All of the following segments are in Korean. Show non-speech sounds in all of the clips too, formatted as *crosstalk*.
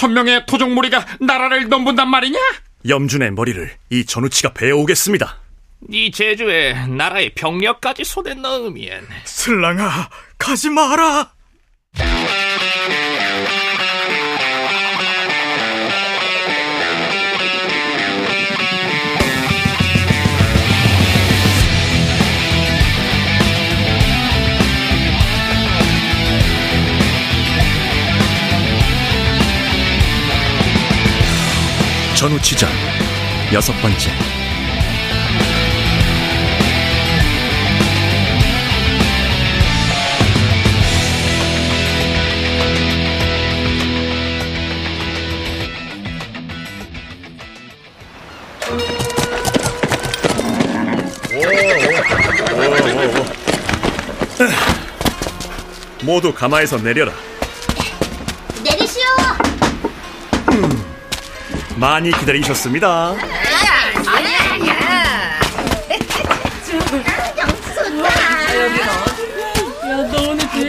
천 명의 토종 무리가 나라를 넘본단 말이냐? 염준의 머리를 이 전우치가 베어오겠습니다. 네 제주에 나라의 병력까지 손에 넣으면 슬랑아 가지 마라 전우치전 여섯 번째. 모두 가마에서 내려라. 많이 기다리셨습니다.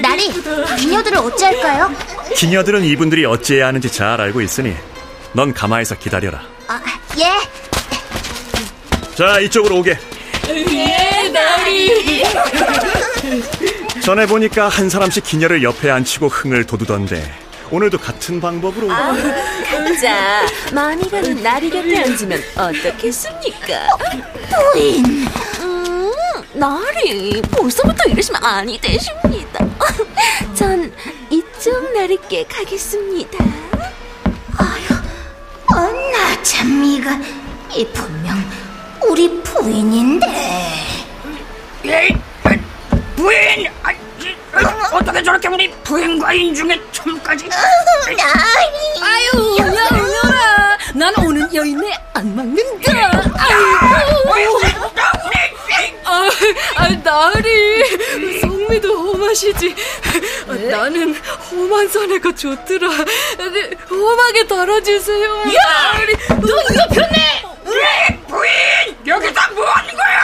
나리, 미녀들을 어찌할까요? 기녀들은 이분들이 어찌해야 하는지 잘 알고 있으니 넌 가마에서 기다려라. 아, 예. 자, 이쪽으로 오게. 전에 보니까 한 사람씩 기녀를 옆에 앉히고 흥을 돋우던데 오늘도 같은 방법으로 자, 마니가 나리 곁에 앉으면 어떻겠습니까? 부인. 음, 나리, 벌써부터 이러시면 아니 되십니다. *laughs* 전 이쪽 나리께 가겠습니다. 언나 참미가 이 분명 우리 부인인데. 부인! 어, 어떻게 저렇게 우리 부인과 인중에 춤까지? 나리. 아유, 야, 은열아, 난 오는 여인에 안 막는다. 아이고. 아, 아, 나리, 성미도 험하시지. 아, 나는 험한 사내가 좋더라. 네, 험하게 달아주세요. 야, 나리. 너 이거 편해. 에이, 부인! 여기서 뭐 하는 거야?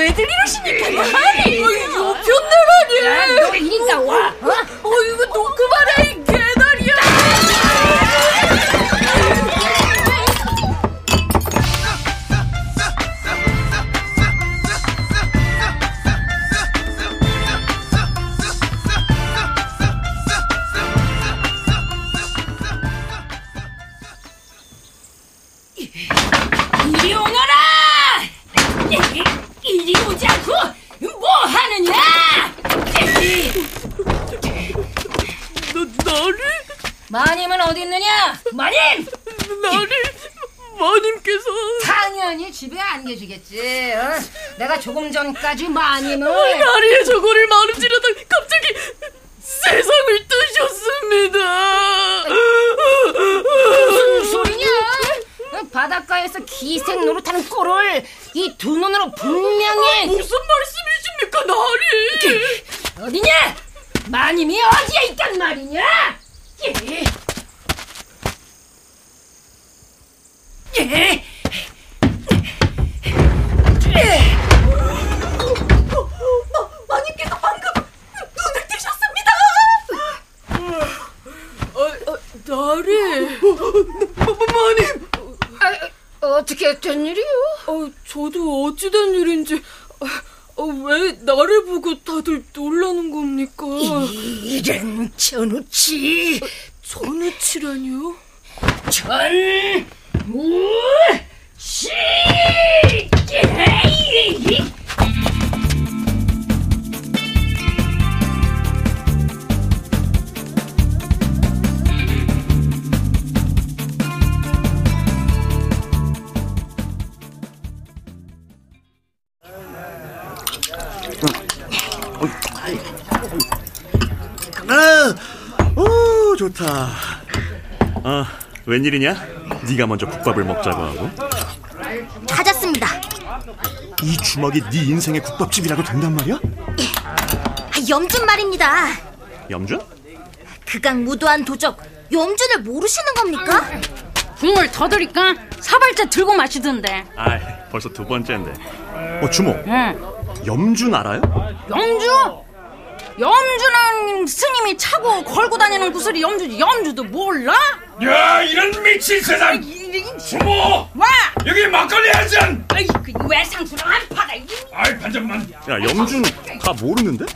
어, 왜들 이러십니까, 나리? 어, 편내라니. 너 이니까 와! 어, 이거 놓고 말해, 마님을 나리의 저고를 마름지려다 갑자기 세상을 뜨셨습니다. 무슨 소리냐? 어, 바닷가에서 기생 노릇하는 꼴을 이 두 눈으로 분명히 무슨 말씀이십니까, 나리? 어디냐? 마님이 어디에 있단 말이냐? 예. 예. 나리. 마님. 아, 어떻게 된 일이요? 어, 저도 어찌된 일인지 아, 어, 왜 나를 보고 다들 놀라는 겁니까? 이 런 전우치 전우치라니요? 전 우, 시, 아, 오, 좋다. 아, 웬일이냐? 네가 먼저 국밥을 먹자고 하고. 찾았습니다. 이 주먹이 네 인생의 국밥집이라도 된단 말이야? 아, 염준 말입니다. 염준? 극강 무도한 도적 염준을 모르시는 겁니까? 국물 더 드릴까? 사발자 들고 마시던데. 아, 벌써 두 번째인데. 어, 주모. 응. 염준 알아요? 염주? 염주는 스님이 차고 걸고 다니는 구슬이 염주지. 염주도 몰라? 야 이런 미친 세상 주모 와! 여기 막걸리 한잔 아이, 그 외상수랑 안 팔아. 이 아이 반잔만 야, 염준 다 모르는데?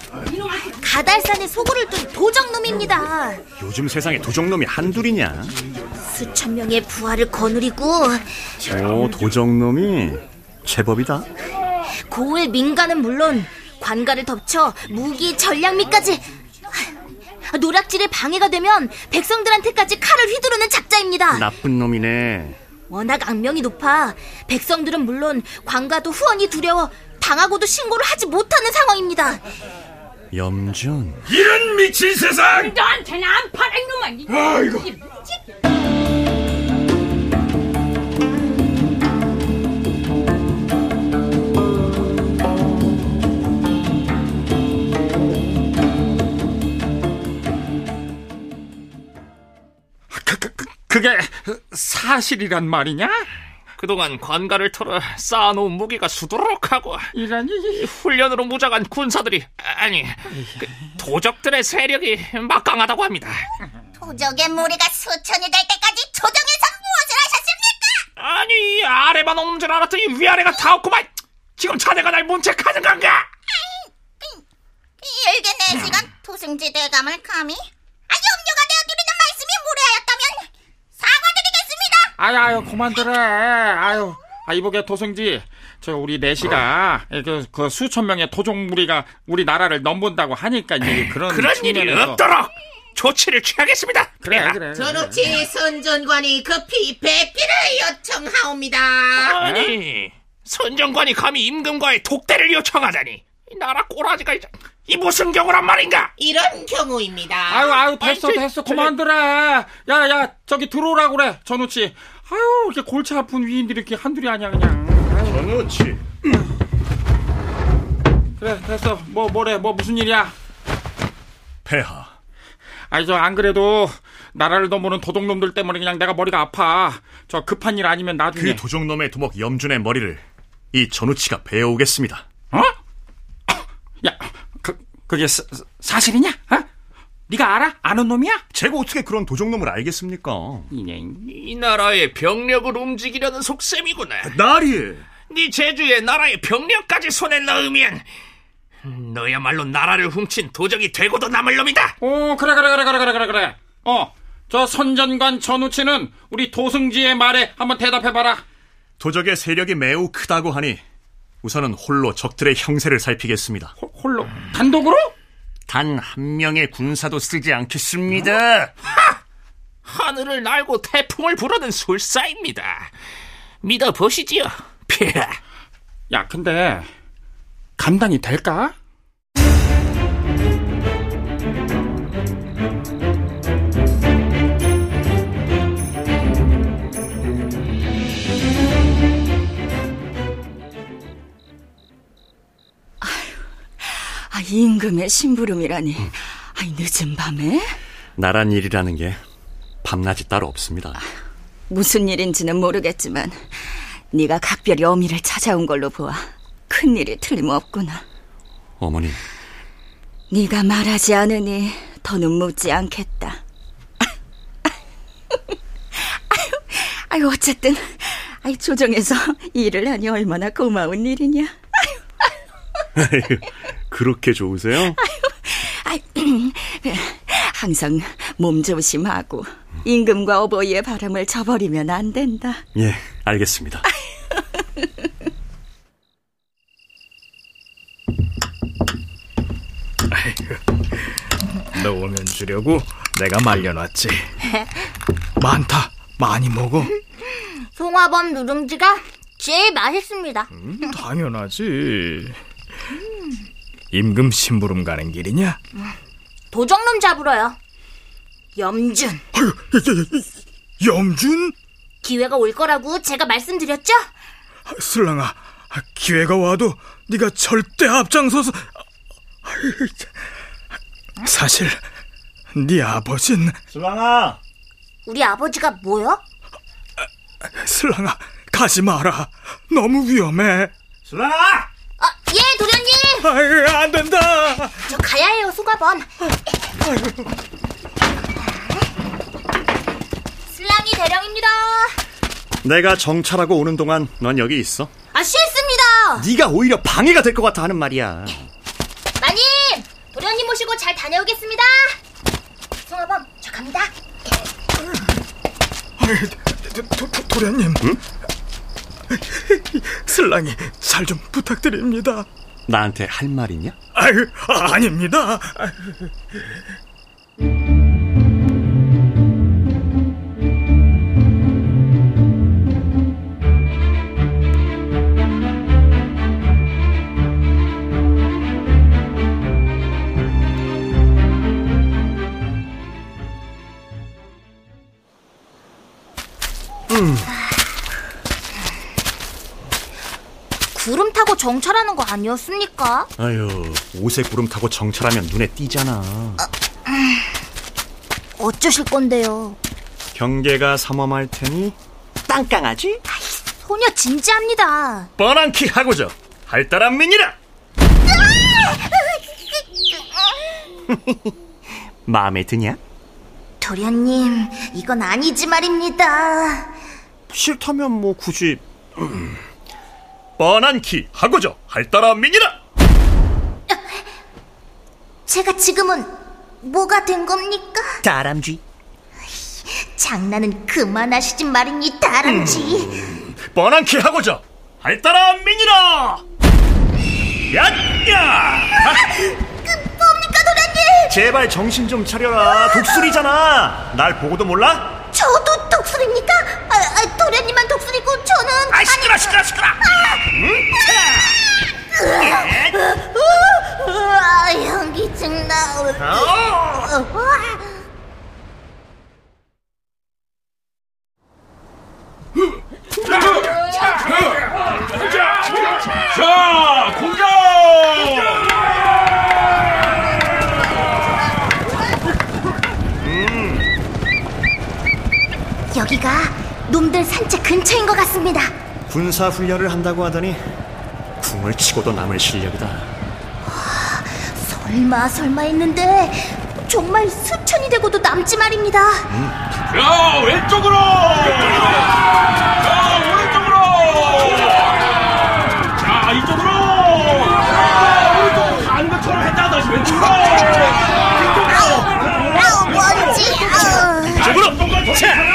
가달산에 소굴을 둔 도적놈입니다. 요즘 세상에 도적놈이 한둘이냐? 수천 명의 부하를 거느리고 오, 도적놈이 제법이다. 고을 민가는 물론 관가를 덮쳐 무기 전략미까지 노락질에 방해가 되면 백성들한테까지 칼을 휘두르는 작자입니다. 나쁜 놈이네. 워낙 악명이 높아 백성들은 물론 관가도 후원이 두려워 당하고도 신고를 하지 못하는 상황입니다. 염준. 이런 미친 세상 너한테는 안 팔아, 이놈아. 이- 아이고 그, 그게 사실이란 말이냐? 그동안 관가를 털어 쌓아놓은 무기가 수두룩하고 이라니 훈련으로 무장한 군사들이 아니 그 도적들의 세력이 막강하다고 합니다. 도적의 무리가 수천이 될 때까지 조정에서 무엇을 하셨습니까? 아니 아래만 없는 줄 알았더니 위아래가 다 없구만. 지금 자네가 날 문책하는 건가? 일개 네 시간 도승지 대감을 감히 아유 아유 그만들어. 아유 아 이보게 도성지. 저 우리 내시가 그, 그 수천 명의 도적 무리가 우리 나라를 넘본다고 하니까 이제 그런 그런 일이 측면에서 없도록 조치를 취하겠습니다. 그래 그래 전우치 선전관이 급히 배피를 요청하옵니다. 아니 선정관이 감히 임금과의 독대를 요청하다니 이 나라 꼬라지가 이- 이 무슨 경우란 말인가? 이런 경우입니다. 아유 아유 됐어 아이, 됐어 그만들어 야야 저기 들어오라고 그래 전우치 아유 이렇게 골치 아픈 위인들이 이렇게 한둘이 아니야 그냥 아유, 전우치. 그래 됐어 뭐 뭐래 뭐 무슨 일이야 폐하. 아니 저 안 그래도 나라를 넘보는 도둑놈들 때문에 그냥 내가 머리가 아파 저 급한 일 아니면 나중에 그 도적놈의 두목 염준의 머리를 이 전우치가 베어오겠습니다. 어? 야 그, 그게 사, 사실이냐? 어? 네가 알아? 아는 놈이야? 제가 어떻게 그런 도적놈을 알겠습니까? 이게 이 나라의 병력을 움직이려는 속셈이구나. 나리! 네 제주에 나라의 병력까지 손에 넣으면 너야말로 나라를 훔친 도적이 되고도 남을 놈이다. 오 그래 그래 그래 그래 그래 그래 그래 어 저 선전관 전우치는 우리 도승지의 말에 한번 대답해봐라 도적의 세력이 매우 크다고 하니 우선은 홀로 적들의 형세를 살피겠습니다. 호- 홀로 단독으로? 단 한 명의 군사도 쓰지 않겠습니다. 하늘을 날고 태풍을 부르는 술사입니다. 믿어보시지요. 폐하. 야 근데 감당이 될까? 임금의 심부름이라니. 아이, 늦은 밤에? 나란 일이라는 게 밤낮이 따로 없습니다. 무슨 일인지는 모르겠지만 네가 각별히 어미를 찾아온 걸로 보아 큰일이 틀림없구나. 어머니, 네가 말하지 않으니 더는 묻지 않겠다. *laughs* 아유, 아유 어쨌든 아이 조정에서 *laughs* 일을 하니 얼마나 고마운 일이냐. *laughs* 그렇게 좋으세요? 아이, *clears throat* 항상 몸 조심하고 임금과 어버이의 바람을 저버리면 안 된다. 예, 알겠습니다. 너 오면 주려고 내가 말려놨지. 많다. 많이 먹어. 송화범 누룽지가 제일 맛있습니다. 당연하지. 임금 심부름 가는 길이냐? 도적놈 잡으러요. 염준. 염준? 기회가 올 거라고 제가 말씀드렸죠? 슬랑아, 기회가 와도 네가 절대 앞장서서 사실 네 아버진 슬랑아, 우리 아버지가 뭐요? 슬랑아 가지 마라. 너무 위험해. 슬랑아! 아, 예, 도련님! 아이, 안 된다. 저 가야 해요, 소가번. 슬랑이 대령입니다. 내가 정찰하고 오는 동안 넌 여기 있어. 아, 싫습니다. 네가 오히려 방해가 될 것 같아 하는 말이야. 마님! 도련님 모시고 잘 다녀오겠습니다. 송아범, 저 갑니다. 아이, 도, 도, 도, 도련님. 슬랑이 잘 좀 부탁드립니다. 나한테 할말 있냐? 아유, 아, 아닙니다. 구름 정찰하는 거 아니었습니까? 아유, 옷에 구름 타고 정찰하면 눈에 띄잖아. 어쩌실 건데요? 경계가 삼엄할 테니 땅강아지? 소녀 진지합니다. 뻔한 키 하고죠. 할따란 민이라. *laughs* 마음에 드냐? 도련님, 이건 아니지 말입니다. 싫다면 뭐 굳이 음. 뻔한 키 하고죠. 할따란 민이라. 제가 지금은 뭐가 된 겁니까? 다람쥐. 장난은 그만하시지 말입니 다람쥐. 뻔한 키 하고죠. 할따란 민이라. 야야. 뭡니까 도련님? 제발 정신 좀 차려라. 독수리잖아. 날 보고도 몰라? 저도 독수리입니까? 아, 아, 도련님만 독수리고 저는 아 시끄러 시끄러 시끄러. 우와, 현기증 나올. 우와. 자, 공격! 여기가 놈들 산책 근처인 것 같습니다. 군사 훈련을 한다고 하더니 궁을 치고도 남을 실력이다. 설마 설마 했는데 정말 수천이 되고도 남지 말입니다. 자, 왼쪽으로! 자, 오른쪽으로! 자, 이쪽으로! 자, 오른쪽으로 가는 것처럼 했다, 다시 왼쪽으로! 아우 뭔지. 아우. 이쪽으로! 자!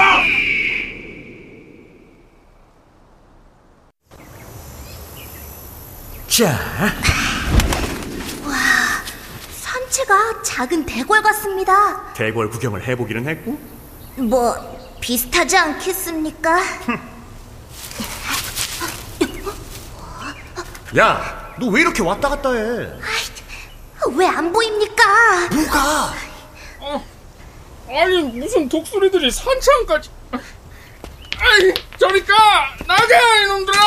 자, 산채가 작은 대궐 같습니다. 대궐 구경을 해보기는 했고 뭐 비슷하지 않겠습니까? 야, 너 왜 이렇게 왔다 갔다 해? 왜 안 보입니까? 뭐가? 아니, 무슨 독수리들이 산창까지. 아이, 저리까! 나게, 이놈들아!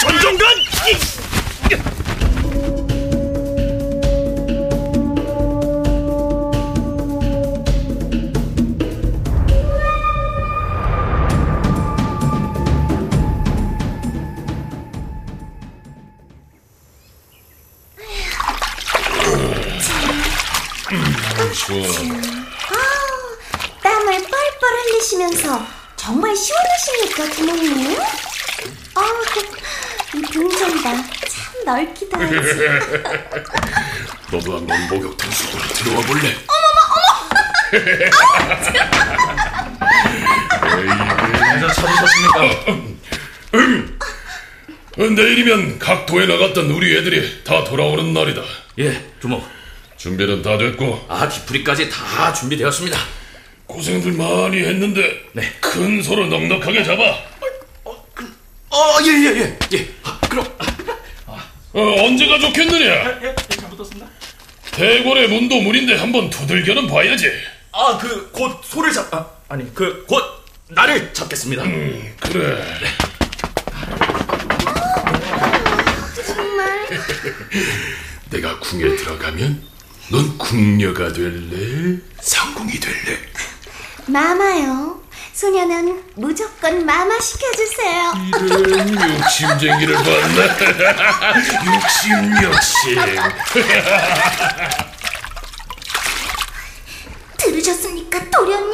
전종관! 땀을 뻘뻘 흘리시면서 정말 시원하십니까, 부모님? 아, 이 등전다 참 넓기도 하지. *laughs* 너도 한번 목욕탕 속으로 들어와 볼래? 어머머 어머! 에이, 찾으셨습니까? 어, 내일이면 각 도에 나갔던 우리 애들이 다 돌아오는 날이다. 예, 주모. 준비는 다 됐고 아, 뒷풀이까지 다 준비되었습니다. 고생들 많이 했는데 큰 소로 넉넉하게 잡아. 어, 예, 예, 예. 예. 아, 그럼. 어, 언제가 좋겠느냐? 예, 예, 잘 붙었습니다. 대궐의 문도 문인데 한번 두들겨는 봐야지. 아, 그, 곧 소를 잡, 아, 아니, 그, 곧 나를 잡겠습니다. 음, 그래. 정말 *laughs* 내가 궁에 들어가면 넌 궁녀가 될래? 상궁이 될래? 마마요. 소녀는 무조건 마마 시켜주세요. 이런 욕심쟁이를 봤나? *laughs* 욕심, 욕심. 들으셨습니까, 도련님?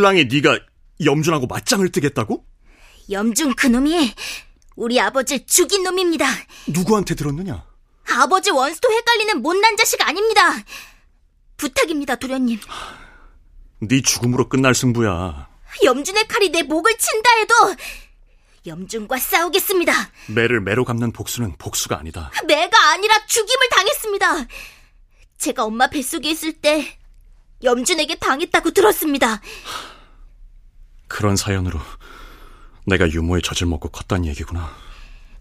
신랑이 네가 염준하고 맞짱을 뜨겠다고? 염중 그놈이 우리 아버지를 죽인 놈입니다. 누구한테 들었느냐? 아버지 원수도 헷갈리는 못난 자식 아닙니다. 부탁입니다, 도련님. 네 죽음으로 끝날 승부야. 염준의 칼이 내 목을 친다 해도 염준과 싸우겠습니다. 매를 매로 갚는 복수는 복수가 아니다. 매가 아니라 죽임을 당했습니다. 제가 엄마 뱃속에 있을 때 염준에게 당했다고 들었습니다. 그런 사연으로 내가 유모의 젖을 먹고 컸단 얘기구나.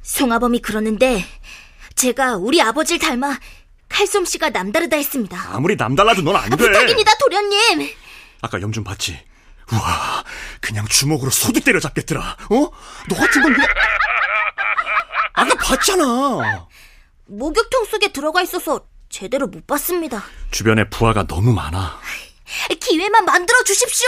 송아범이 그러는데 제가 우리 아버지를 닮아 칼솜씨가 남다르다 했습니다. 아무리 남달라도 넌 안 돼. 부탁입니다, 도련님. 아까 염준 봤지? 우와, 그냥 주먹으로 소도 때려잡겠더라. 어? 너 같은 건 그냥... 아까 봤잖아. 목욕통 속에 들어가 있어서 제대로 못 봤습니다. 주변에 부하가 너무 많아. 기회만 만들어 주십시오.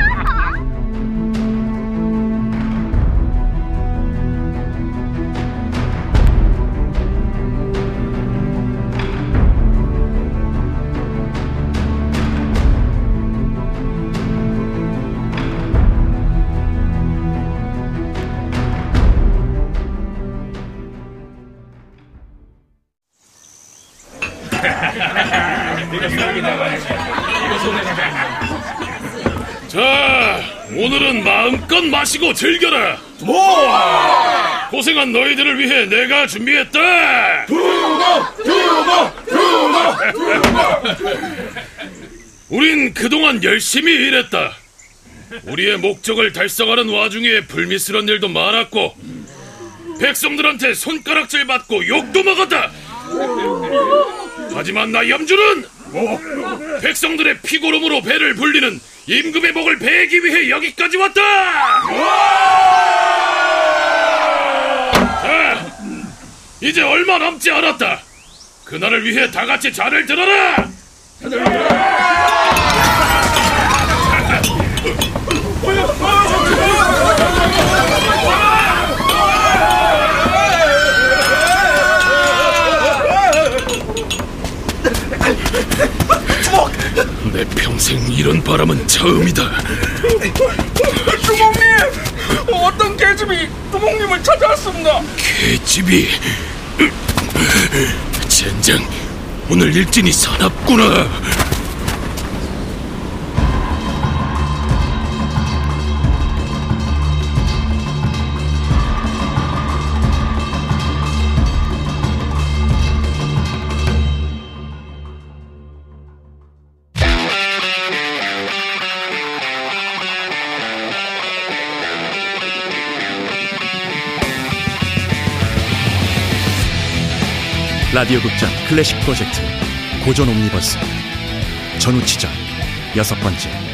*laughs* 자, 오늘은 마음껏 마시고 즐겨라. 고생한 너희들을 위해 내가 준비했다. 두고, 두고, 두고, 우린 그동안 열심히 일했다. 우리의 목적을 달성하는 와중에 불미스러운 일도 많았고 백성들한테 손가락질 받고 욕도 먹었다. 하지만 나 염주는 백성들의 피고름으로 배를 불리는 임금의 목을 베기 위해 여기까지 왔다. 자, 이제 얼마 남지 않았다. 그날을 위해 다 같이 잔을 들어라. *laughs* 내 평생 이런 바람은 처음이다. 주몽님! 어떤 계집이 주몽님을 찾아왔습니다. 계집이 젠장 오늘 일진이 사납구나. 라디오 극장 클래식 프로젝트 고전 옴니버스. 전우치전 여섯 번째